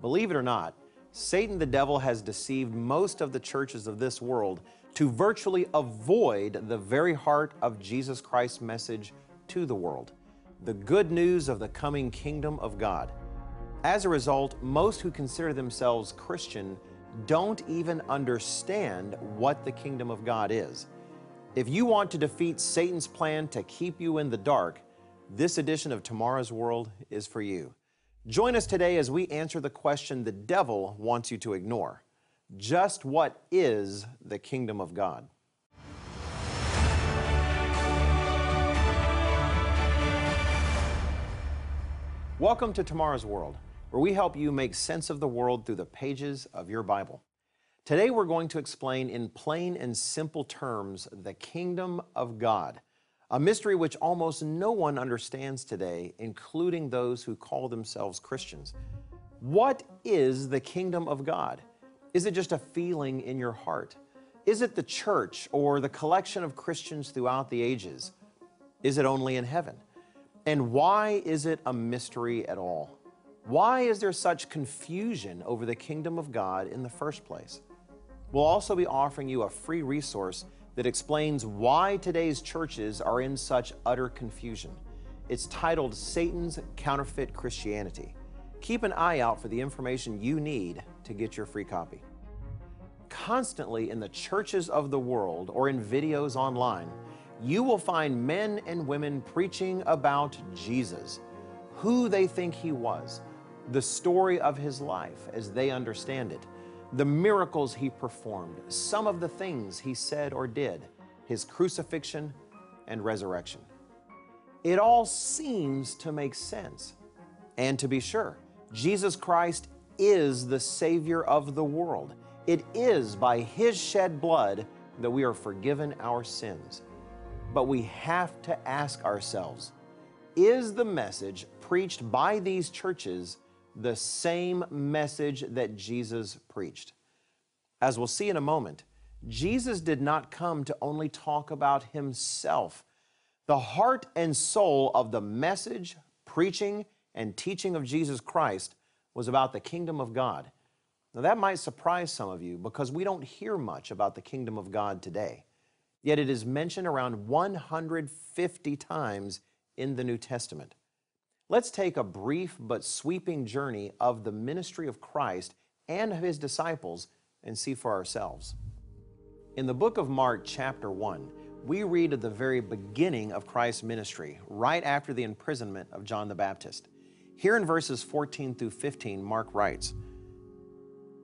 Believe it or not, Satan the devil has deceived most of the churches of this world to virtually avoid the very heart of Jesus Christ's message to the world the good news of the coming kingdom of God. As a result, most who consider themselves Christian don't even understand what the kingdom of God is. If you want to defeat Satan's plan to keep you in the dark, this edition of Tomorrow's World is for you. Join us today as we answer the question the devil wants you to ignore. Just what is the kingdom of God? Welcome to Tomorrow's World, where we help you make sense of the world through the pages of your Bible. Today we're going to explain in plain and simple terms the kingdom of God a mystery which almost no one understands today, including those who call themselves Christians. What is the kingdom of God? Is it just a feeling in your heart? Is it the church or the collection of Christians throughout the ages? Is it only in heaven? And why is it a mystery at all? Why is there such confusion over the kingdom of God in the first place? We'll also be offering you a free resource that explains why today's churches are in such utter confusion. It's titled Satan's Counterfeit Christianity. Keep an eye out for the information you need to get your free copy. Constantly in the churches of the world or in videos online, you will find men and women preaching about Jesus, who they think he was, the story of his life as they understand it, the miracles he performed, some of the things he said or did, his crucifixion and resurrection. It all seems to make sense. And to be sure, Jesus Christ is the Savior of the world. It is by His shed blood that we are forgiven our sins. But we have to ask ourselves is the message preached by these churches the same message that Jesus preached. As we'll see in a moment, Jesus did not come to only talk about himself. The heart and soul of the message, preaching, and teaching of Jesus Christ was about the kingdom of God. Now, that might surprise some of you because we don't hear much about the kingdom of God today. Yet it is mentioned around 150 times in the New Testament. Let's take a brief but sweeping journey of the ministry of Christ and of his disciples and see for ourselves. In the book of Mark, chapter 1, we read of the very beginning of Christ's ministry, right after the imprisonment of John the Baptist. Here in verses 14 through 15, Mark writes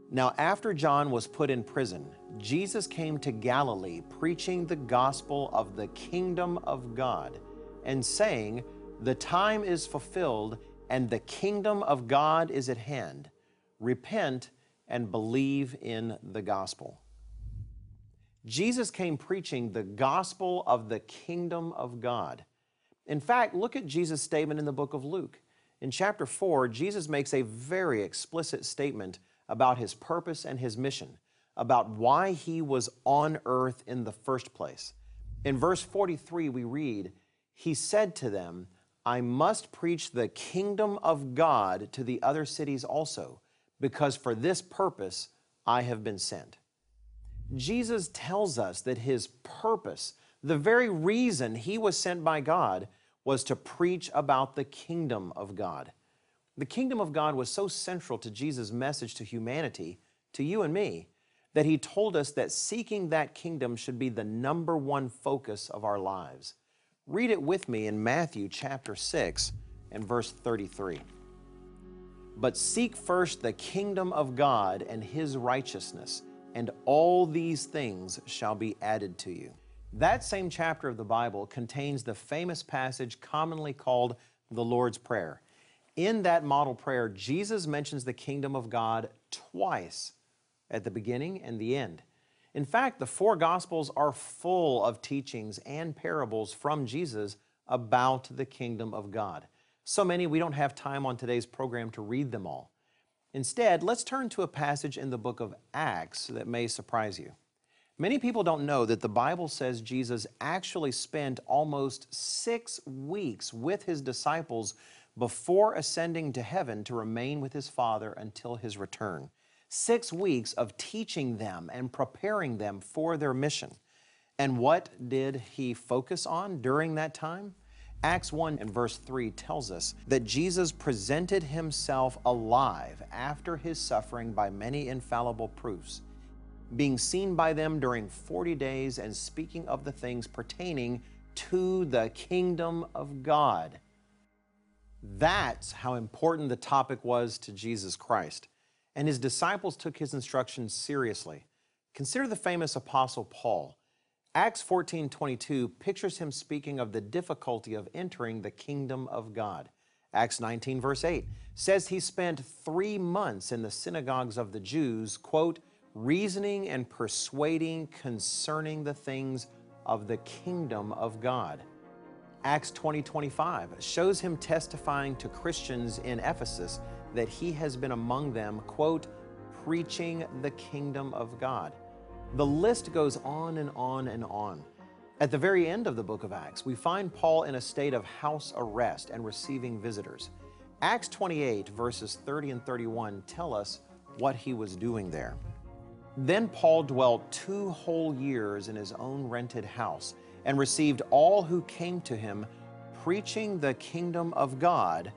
Now, after John was put in prison, Jesus came to Galilee preaching the gospel of the kingdom of God and saying, the time is fulfilled and the kingdom of God is at hand. Repent and believe in the gospel. Jesus came preaching the gospel of the kingdom of God. In fact, look at Jesus' statement in the book of Luke. In chapter 4, Jesus makes a very explicit statement about his purpose and his mission, about why he was on earth in the first place. In verse 43, we read, He said to them, I must preach the kingdom of God to the other cities also, because for this purpose I have been sent. Jesus tells us that his purpose, the very reason he was sent by God, was to preach about the kingdom of God. The kingdom of God was so central to Jesus' message to humanity, to you and me, that he told us that seeking that kingdom should be the number one focus of our lives. Read it with me in Matthew chapter 6 and verse 33. But seek first the kingdom of God and his righteousness, and all these things shall be added to you. That same chapter of the Bible contains the famous passage commonly called the Lord's Prayer. In that model prayer, Jesus mentions the kingdom of God twice at the beginning and the end. In fact, the four Gospels are full of teachings and parables from Jesus about the kingdom of God. So many we don't have time on today's program to read them all. Instead, let's turn to a passage in the book of Acts that may surprise you. Many people don't know that the Bible says Jesus actually spent almost six weeks with his disciples before ascending to heaven to remain with his Father until his return. Six weeks of teaching them and preparing them for their mission. And what did he focus on during that time? Acts 1 and verse 3 tells us that Jesus presented himself alive after his suffering by many infallible proofs, being seen by them during 40 days and speaking of the things pertaining to the kingdom of God. That's how important the topic was to Jesus Christ. And his disciples took his instructions seriously. Consider the famous apostle Paul. Acts 14:22 pictures him speaking of the difficulty of entering the kingdom of God. Acts 19 verse 8 says he spent 3 months in the synagogues of the Jews, quote, reasoning and persuading concerning the things of the kingdom of God. Acts 20 25 shows him testifying to Christians in Ephesus that he has been among them, quote, preaching the kingdom of God. The list goes on and on and on. At the very end of the book of Acts, we find Paul in a state of house arrest and receiving visitors. Acts 28, verses 30 and 31 tell us what he was doing there. Then Paul dwelt two whole years in his own rented house and received all who came to him, preaching the kingdom of God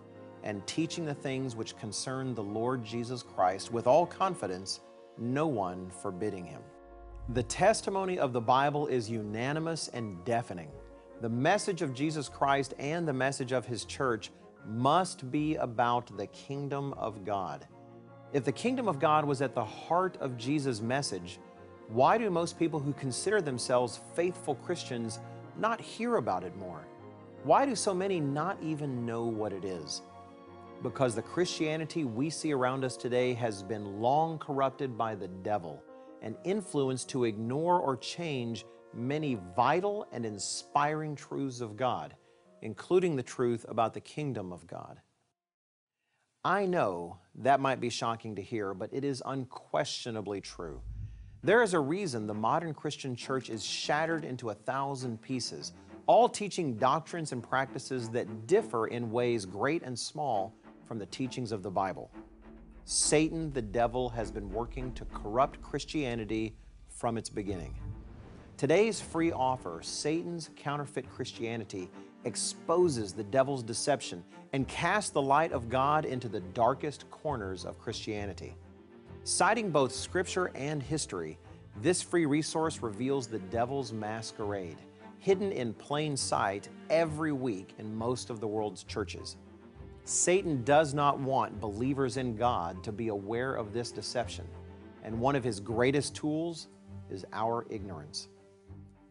and teaching the things which concern the Lord Jesus Christ with all confidence, no one forbidding him. The testimony of the Bible is unanimous and deafening. The message of Jesus Christ and the message of His church must be about the kingdom of God. If the kingdom of God was at the heart of Jesus' message, why do most people who consider themselves faithful Christians not hear about it more? Why do so many not even know what it is? Because the Christianity we see around us today has been long corrupted by the devil and influence to ignore or change many vital and inspiring truths of God, including the truth about the kingdom of God. I know that might be shocking to hear, but it is unquestionably true. There is a reason the modern Christian church is shattered into a thousand pieces, all teaching doctrines and practices that differ in ways great and small from the teachings of the Bible. Satan, the devil, has been working to corrupt Christianity from its beginning. Today's free offer, Satan's Counterfeit Christianity, exposes the devil's deception and casts the light of God into the darkest corners of Christianity. Citing both scripture and history, this free resource reveals the devil's masquerade, hidden in plain sight every week in most of the world's churches. Satan does not want believers in God to be aware of this deception, and one of his greatest tools is our ignorance.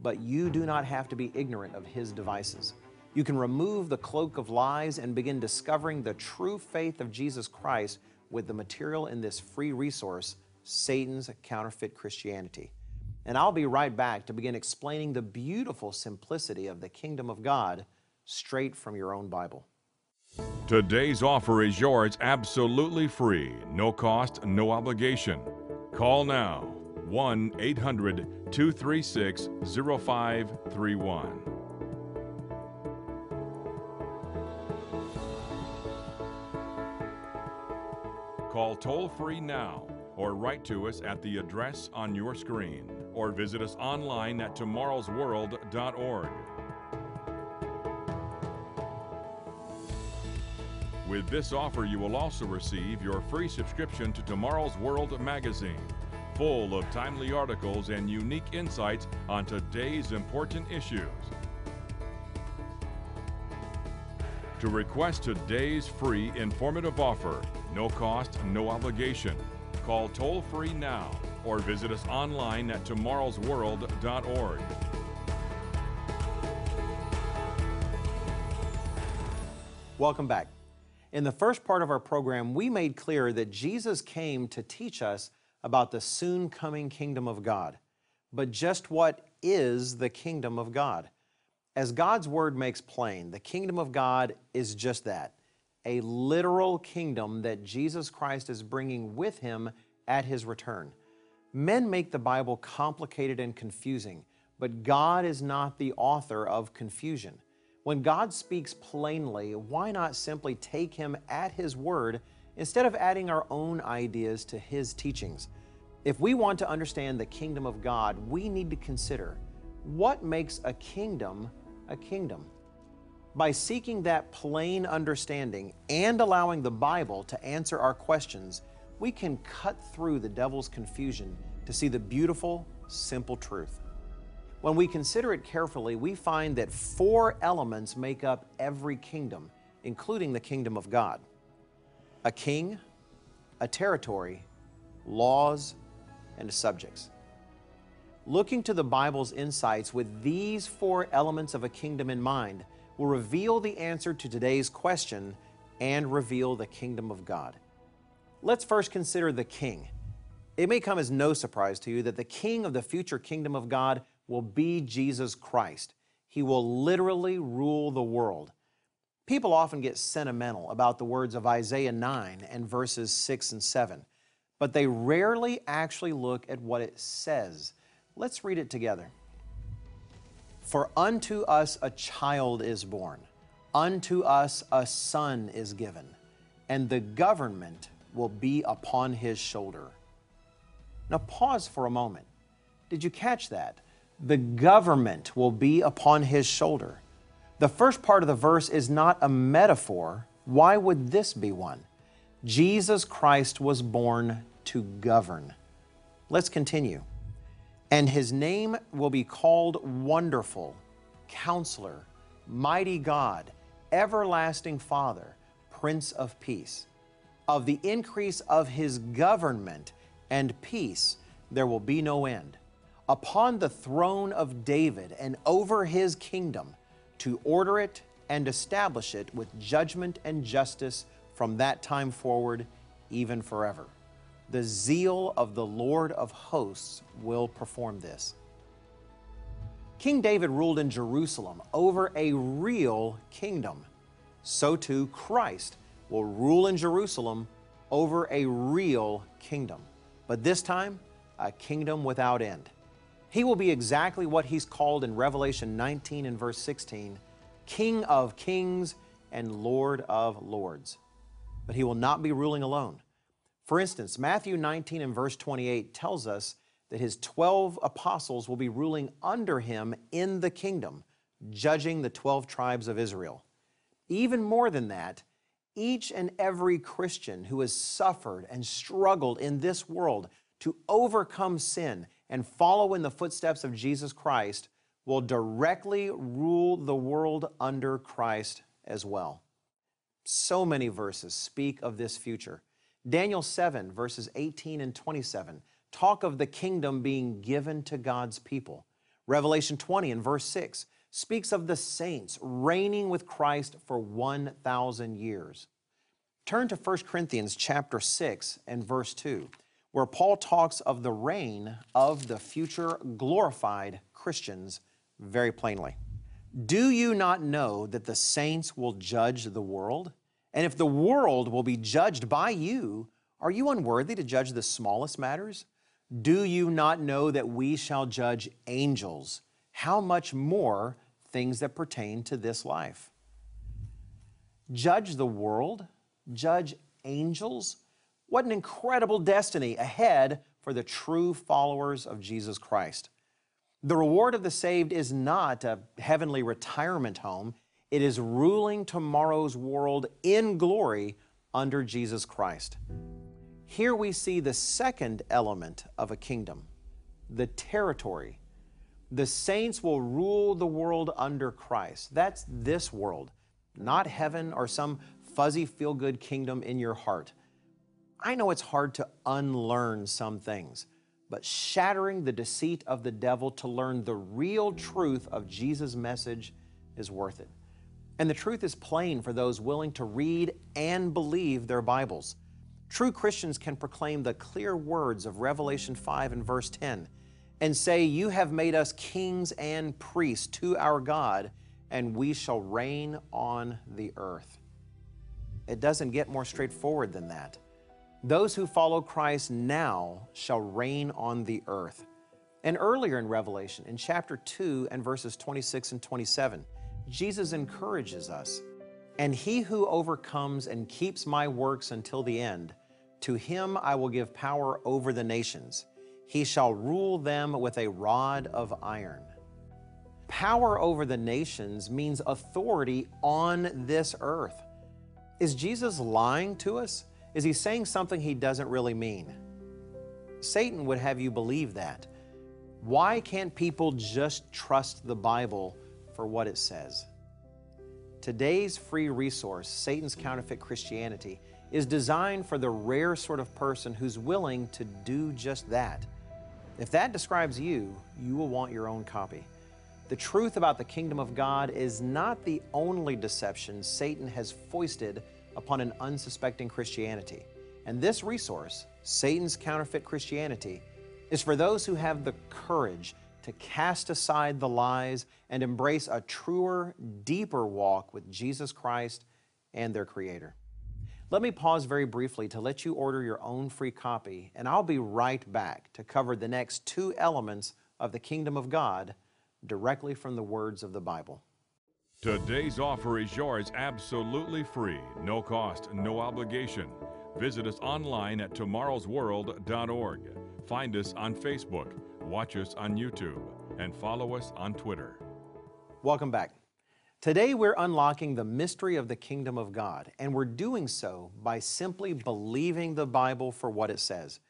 But you do not have to be ignorant of his devices. You can remove the cloak of lies and begin discovering the true faith of Jesus Christ with the material in this free resource, Satan's Counterfeit Christianity. And I'll be right back to begin explaining the beautiful simplicity of the kingdom of God straight from your own Bible. Today's offer is yours absolutely free, no cost, no obligation. Call now 1 800 236 0531. Call toll free now or write to us at the address on your screen or visit us online at tomorrowsworld.org. With this offer, you will also receive your free subscription to Tomorrow's World magazine, full of timely articles and unique insights on today's important issues. To request today's free informative offer, no cost, no obligation, call toll free now or visit us online at tomorrowsworld.org. Welcome back. In the first part of our program, we made clear that Jesus came to teach us about the soon coming kingdom of God. But just what is the kingdom of God? As God's word makes plain, the kingdom of God is just that a literal kingdom that Jesus Christ is bringing with him at his return. Men make the Bible complicated and confusing, but God is not the author of confusion. When God speaks plainly, why not simply take Him at His word instead of adding our own ideas to His teachings? If we want to understand the kingdom of God, we need to consider what makes a kingdom a kingdom. By seeking that plain understanding and allowing the Bible to answer our questions, we can cut through the devil's confusion to see the beautiful, simple truth. When we consider it carefully, we find that four elements make up every kingdom, including the kingdom of God a king, a territory, laws, and subjects. Looking to the Bible's insights with these four elements of a kingdom in mind will reveal the answer to today's question and reveal the kingdom of God. Let's first consider the king. It may come as no surprise to you that the king of the future kingdom of God will be Jesus Christ. He will literally rule the world. People often get sentimental about the words of Isaiah 9 and verses 6 and 7, but they rarely actually look at what it says. Let's read it together. For unto us a child is born, unto us a son is given, and the government will be upon his shoulder. Now, pause for a moment. Did you catch that? The government will be upon his shoulder. The first part of the verse is not a metaphor. Why would this be one? Jesus Christ was born to govern. Let's continue. And his name will be called Wonderful, Counselor, Mighty God, Everlasting Father, Prince of Peace. Of the increase of his government and peace, there will be no end upon the throne of David and over his kingdom to order it and establish it with judgment and justice from that time forward, even forever. The zeal of the Lord of hosts will perform this. King David ruled in Jerusalem over a real kingdom. So too, Christ will rule in Jerusalem over a real kingdom. But this time, a kingdom without end. He will be exactly what he's called in Revelation 19 and verse 16 King of kings and Lord of lords. But he will not be ruling alone. For instance, Matthew 19 and verse 28 tells us that his 12 apostles will be ruling under him in the kingdom, judging the 12 tribes of Israel. Even more than that, each and every Christian who has suffered and struggled in this world to overcome sin and follow in the footsteps of Jesus Christ will directly rule the world under Christ as well. So many verses speak of this future. Daniel 7, verses 18 and 27, talk of the kingdom being given to God's people. Revelation 20 and verse 6 speaks of the saints reigning with Christ for 1,000 years. Turn to 1 Corinthians chapter 6 and verse 2 where Paul talks of the reign of the future glorified Christians very plainly. Do you not know that the saints will judge the world? And if the world will be judged by you, are you unworthy to judge the smallest matters? Do you not know that we shall judge angels? How much more things that pertain to this life? Judge the world? Judge angels? What an incredible destiny ahead for the true followers of Jesus Christ. The reward of the saved is not a heavenly retirement home, it is ruling tomorrow's world in glory under Jesus Christ. Here we see the second element of a kingdom the territory. The saints will rule the world under Christ. That's this world, not heaven or some fuzzy feel good kingdom in your heart. I know it's hard to unlearn some things, but shattering the deceit of the devil to learn the real truth of Jesus' message is worth it. And the truth is plain for those willing to read and believe their Bibles. True Christians can proclaim the clear words of Revelation 5 and verse 10 and say, You have made us kings and priests to our God, and we shall reign on the earth. It doesn't get more straightforward than that. Those who follow Christ now shall reign on the earth. And earlier in Revelation, in chapter 2 and verses 26 and 27, Jesus encourages us. And he who overcomes and keeps my works until the end, to him I will give power over the nations. He shall rule them with a rod of iron. Power over the nations means authority on this earth. Is Jesus lying to us? Is he saying something he doesn't really mean? Satan would have you believe that. Why can't people just trust the Bible for what it says? Today's free resource, Satan's Counterfeit Christianity, is designed for the rare sort of person who's willing to do just that. If that describes you, you will want your own copy. The truth about the kingdom of God is not the only deception Satan has foisted upon an unsuspecting Christianity. And this resource, Satan's Counterfeit Christianity, is for those who have the courage to cast aside the lies and embrace a truer, deeper walk with Jesus Christ and their Creator. Let me pause very briefly to let you order your own free copy, and I'll be right back to cover the next two elements of the kingdom of God directly from the words of the Bible. Today's offer is yours absolutely free, no cost, no obligation. Visit us online at tomorrowsworld.org. Find us on Facebook Watch us on YouTube and follow us on Twitter. Welcome back. Today we're unlocking the mystery of the kingdom of God, and we're doing so by simply believing the Bible for what it says.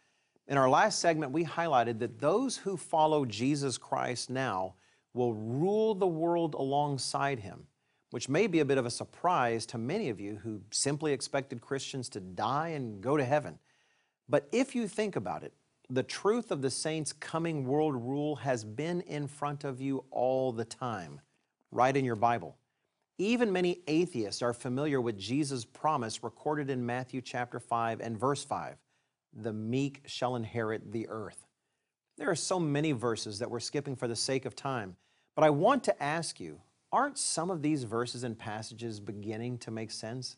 In our last segment, we highlighted that those who follow Jesus Christ now will rule the world alongside him, which may be a bit of a surprise to many of you who simply expected Christians to die and go to heaven. But if you think about it, the truth of the saints' coming world rule has been in front of you all the time, right in your Bible. Even many atheists are familiar with Jesus' promise recorded in Matthew chapter 5 and verse 5 the meek shall inherit the earth. There are so many verses that we're skipping for the sake of time, but I want to ask you aren't some of these verses and passages beginning to make sense?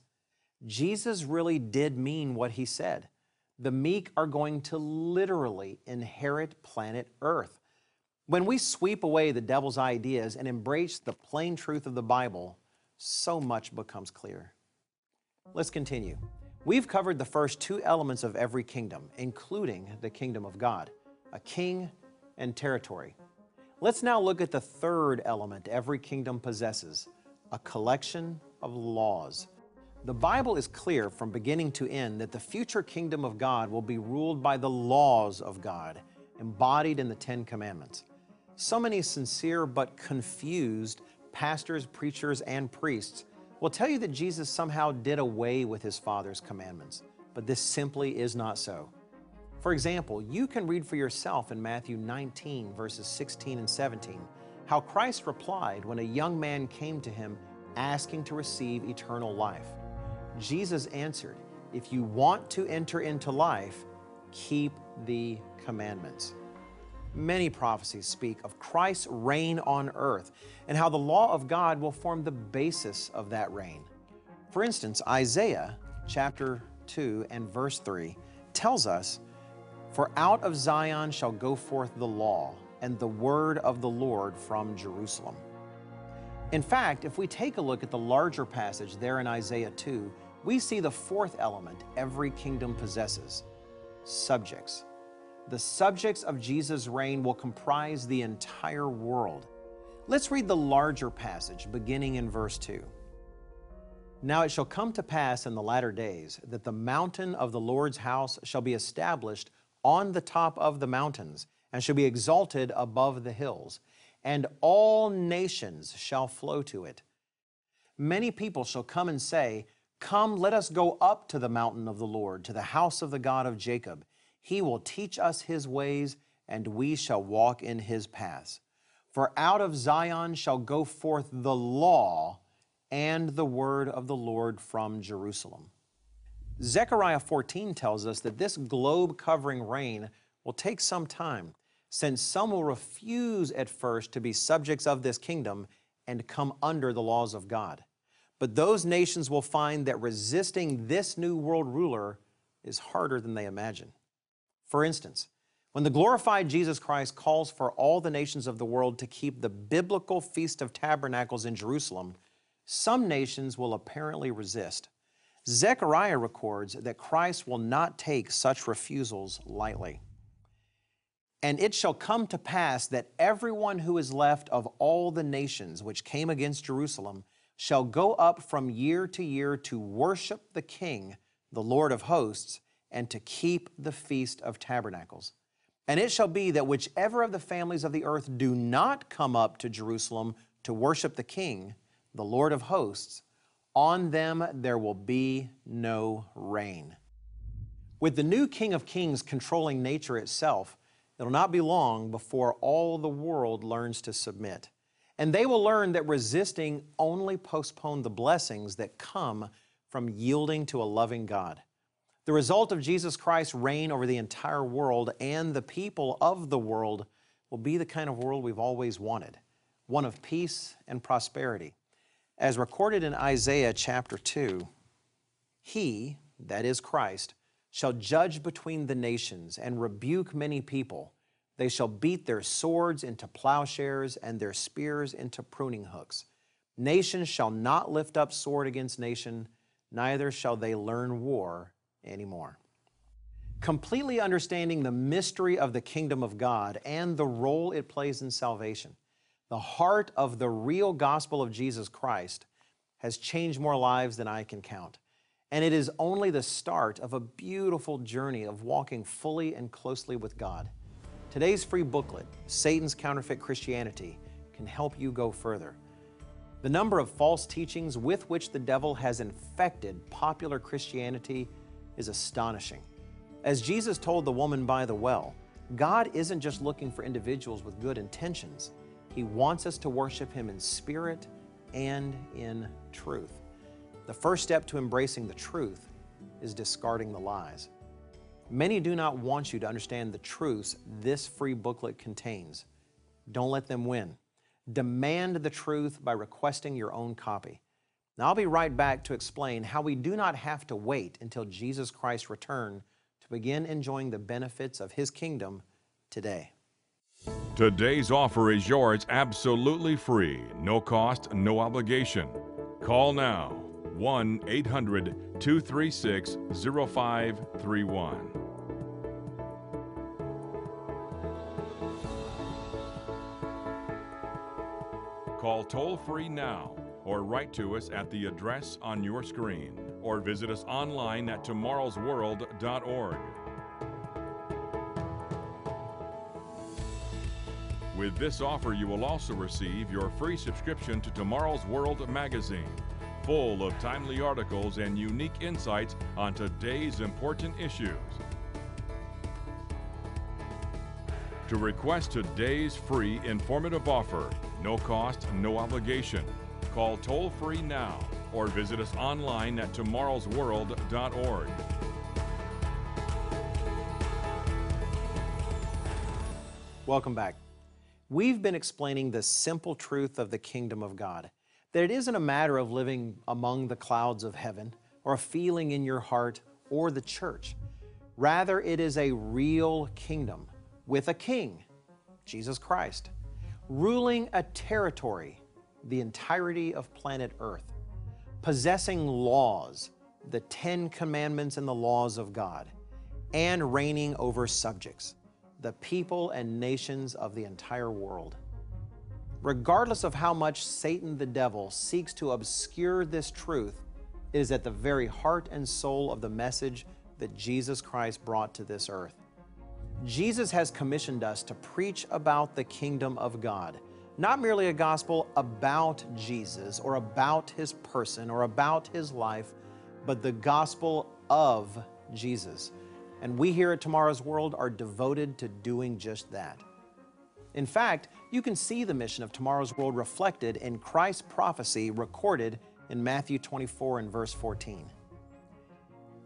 Jesus really did mean what he said the meek are going to literally inherit planet Earth. When we sweep away the devil's ideas and embrace the plain truth of the Bible, so much becomes clear. Let's continue. We've covered the first two elements of every kingdom, including the kingdom of God a king and territory. Let's now look at the third element every kingdom possesses a collection of laws. The Bible is clear from beginning to end that the future kingdom of God will be ruled by the laws of God, embodied in the Ten Commandments. So many sincere but confused pastors, preachers, and priests will tell you that Jesus somehow did away with his Father's commandments, but this simply is not so. For example, you can read for yourself in Matthew 19, verses 16 and 17, how Christ replied when a young man came to him asking to receive eternal life. Jesus answered, If you want to enter into life, keep the commandments. Many prophecies speak of Christ's reign on earth and how the law of God will form the basis of that reign. For instance, Isaiah chapter 2 and verse 3 tells us, For out of Zion shall go forth the law and the word of the Lord from Jerusalem. In fact, if we take a look at the larger passage there in Isaiah 2, we see the fourth element every kingdom possesses subjects. The subjects of Jesus' reign will comprise the entire world. Let's read the larger passage beginning in verse 2. Now it shall come to pass in the latter days that the mountain of the Lord's house shall be established on the top of the mountains, and shall be exalted above the hills, and all nations shall flow to it. Many people shall come and say, Come, let us go up to the mountain of the Lord, to the house of the God of Jacob. He will teach us his ways, and we shall walk in his paths. For out of Zion shall go forth the law and the word of the Lord from Jerusalem. Zechariah 14 tells us that this globe covering reign will take some time, since some will refuse at first to be subjects of this kingdom and come under the laws of God. But those nations will find that resisting this new world ruler is harder than they imagine. For instance, When the glorified Jesus Christ calls for all the nations of the world to keep the biblical Feast of Tabernacles in Jerusalem, some nations will apparently resist. Zechariah records that Christ will not take such refusals lightly. And it shall come to pass that everyone who is left of all the nations which came against Jerusalem shall go up from year to year to worship the King, the Lord of hosts, and to keep the Feast of Tabernacles. And it shall be that whichever of the families of the earth do not come up to Jerusalem to worship the King, the Lord of hosts, on them there will be no rain. With the new King of Kings controlling nature itself, it'll not be long before all the world learns to submit. And they will learn that resisting only postpone the blessings that come from yielding to a loving God. The result of Jesus Christ's reign over the entire world and the people of the world will be the kind of world we've always wanted one of peace and prosperity. As recorded in Isaiah chapter 2, He, that is Christ, shall judge between the nations and rebuke many people. They shall beat their swords into plowshares and their spears into pruning hooks. Nation shall not lift up sword against nation, neither shall they learn war anymore. Completely understanding the mystery of the kingdom of God and the role it plays in salvation, the heart of the real gospel of Jesus Christ has changed more lives than I can count. And it is only the start of a beautiful journey of walking fully and closely with God. Today's free booklet, Satan's Counterfeit Christianity, can help you go further. The number of false teachings with which the devil has infected popular Christianity is astonishing. As Jesus told the woman by the well, God isn't just looking for individuals with good intentions. He wants us to worship Him in spirit and in truth. The first step to embracing the truth is discarding the lies. Many do not want you to understand the truths this free booklet contains. Don't let them win. Demand the truth by requesting your own copy. Now, I'll be right back to explain how we do not have to wait until Jesus Christ's return to begin enjoying the benefits of His kingdom today. Today's offer is yours absolutely free, no cost, no obligation. Call now 1 800 236 0531. Call toll free now or write to us at the address on your screen or visit us online at tomorrowsworld.org. With this offer, you will also receive your free subscription to Tomorrow's World magazine, full of timely articles and unique insights on today's important issues. To request today's free informative offer, no cost, no obligation, Call toll free now or visit us online at tomorrowsworld.org. Welcome back. We've been explaining the simple truth of the kingdom of God that it isn't a matter of living among the clouds of heaven or a feeling in your heart or the church. Rather, it is a real kingdom with a king, Jesus Christ, ruling a territory the entirety of planet Earth, possessing laws, the Ten Commandments and the laws of God, and reigning over subjects, the people and nations of the entire world. Regardless of how much Satan the devil seeks to obscure this truth, it is at the very heart and soul of the message that Jesus Christ brought to this earth. Jesus has commissioned us to preach about the kingdom of God not merely a gospel about Jesus or about his person or about his life, but the gospel of Jesus. And we here at Tomorrow's World are devoted to doing just that. In fact, you can see the mission of Tomorrow's World reflected in Christ's prophecy recorded in Matthew 24 and verse 14.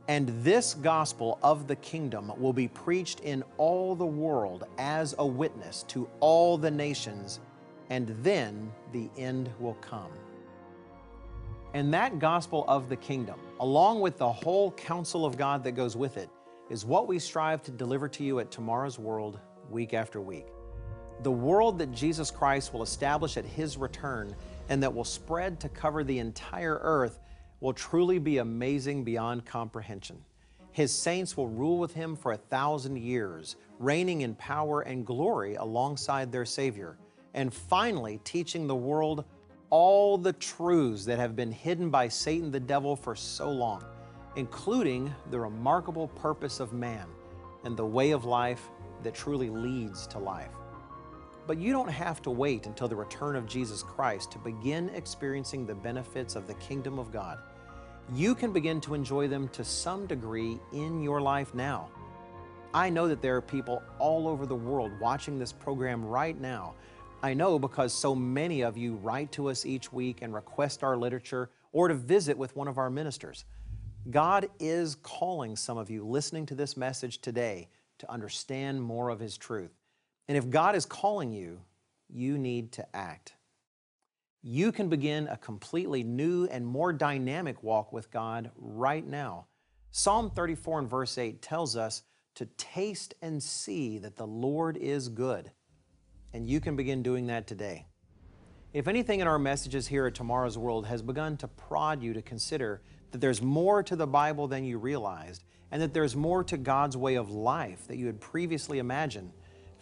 And this gospel of the kingdom will be preached in all the world as a witness to all the nations and then the end will come. And that gospel of the kingdom, along with the whole counsel of God that goes with it, is what we strive to deliver to you at Tomorrow's World week after week. The world that Jesus Christ will establish at His return and that will spread to cover the entire earth will truly be amazing beyond comprehension. His saints will rule with Him for a thousand years, reigning in power and glory alongside their Savior, and finally teaching the world all the truths that have been hidden by Satan the devil for so long, including the remarkable purpose of man and the way of life that truly leads to life. But you don't have to wait until the return of Jesus Christ to begin experiencing the benefits of the kingdom of God. You can begin to enjoy them to some degree in your life now. I know that there are people all over the world watching this program right now. I know because so many of you write to us each week and request our literature or to visit with one of our ministers. God is calling some of you listening to this message today to understand more of His truth. And if God is calling you, you need to act. You can begin a completely new and more dynamic walk with God right now. Psalm 34 and verse 8 tells us to taste and see that the Lord is good. And you can begin doing that today. If anything in our messages here at Tomorrow's World has begun to prod you to consider that there's more to the Bible than you realized, and that there's more to God's way of life that you had previously imagined,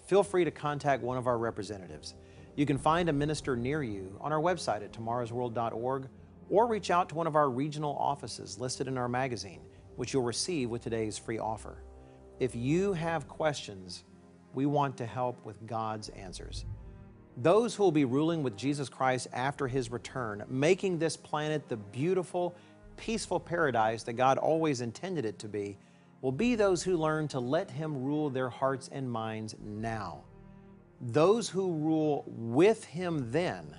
feel free to contact one of our representatives. You can find a minister near you on our website at tomorrowsworld.org or reach out to one of our regional offices listed in our magazine, which you'll receive with today's free offer. If you have questions, we want to help with God's answers. Those who will be ruling with Jesus Christ after his return, making this planet the beautiful, peaceful paradise that God always intended it to be, will be those who learn to let him rule their hearts and minds now. Those who rule with him then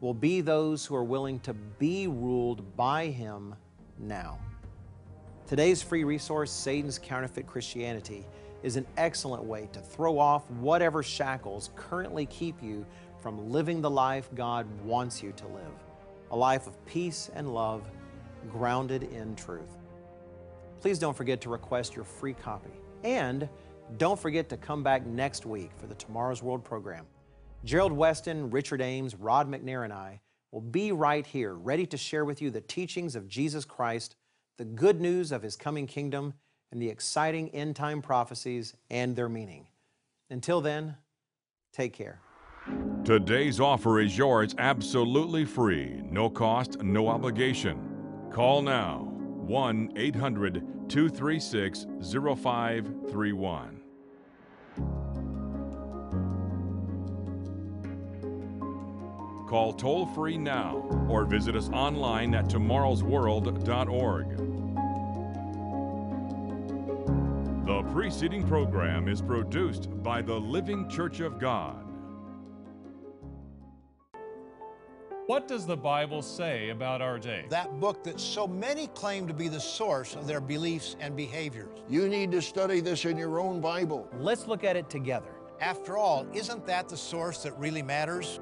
will be those who are willing to be ruled by him now. Today's free resource, Satan's Counterfeit Christianity, is an excellent way to throw off whatever shackles currently keep you from living the life God wants you to live a life of peace and love grounded in truth. Please don't forget to request your free copy. And don't forget to come back next week for the Tomorrow's World program. Gerald Weston, Richard Ames, Rod McNair, and I will be right here, ready to share with you the teachings of Jesus Christ, the good news of His coming kingdom, and the exciting end time prophecies and their meaning. Until then, take care. Today's offer is yours absolutely free, no cost, no obligation. Call now 1 800 236 0531. Call toll free now or visit us online at tomorrowsworld.org. The preceding program is produced by the Living Church of God. What does the Bible say about our day? That book that so many claim to be the source of their beliefs and behaviors. You need to study this in your own Bible. Let's look at it together. After all, isn't that the source that really matters?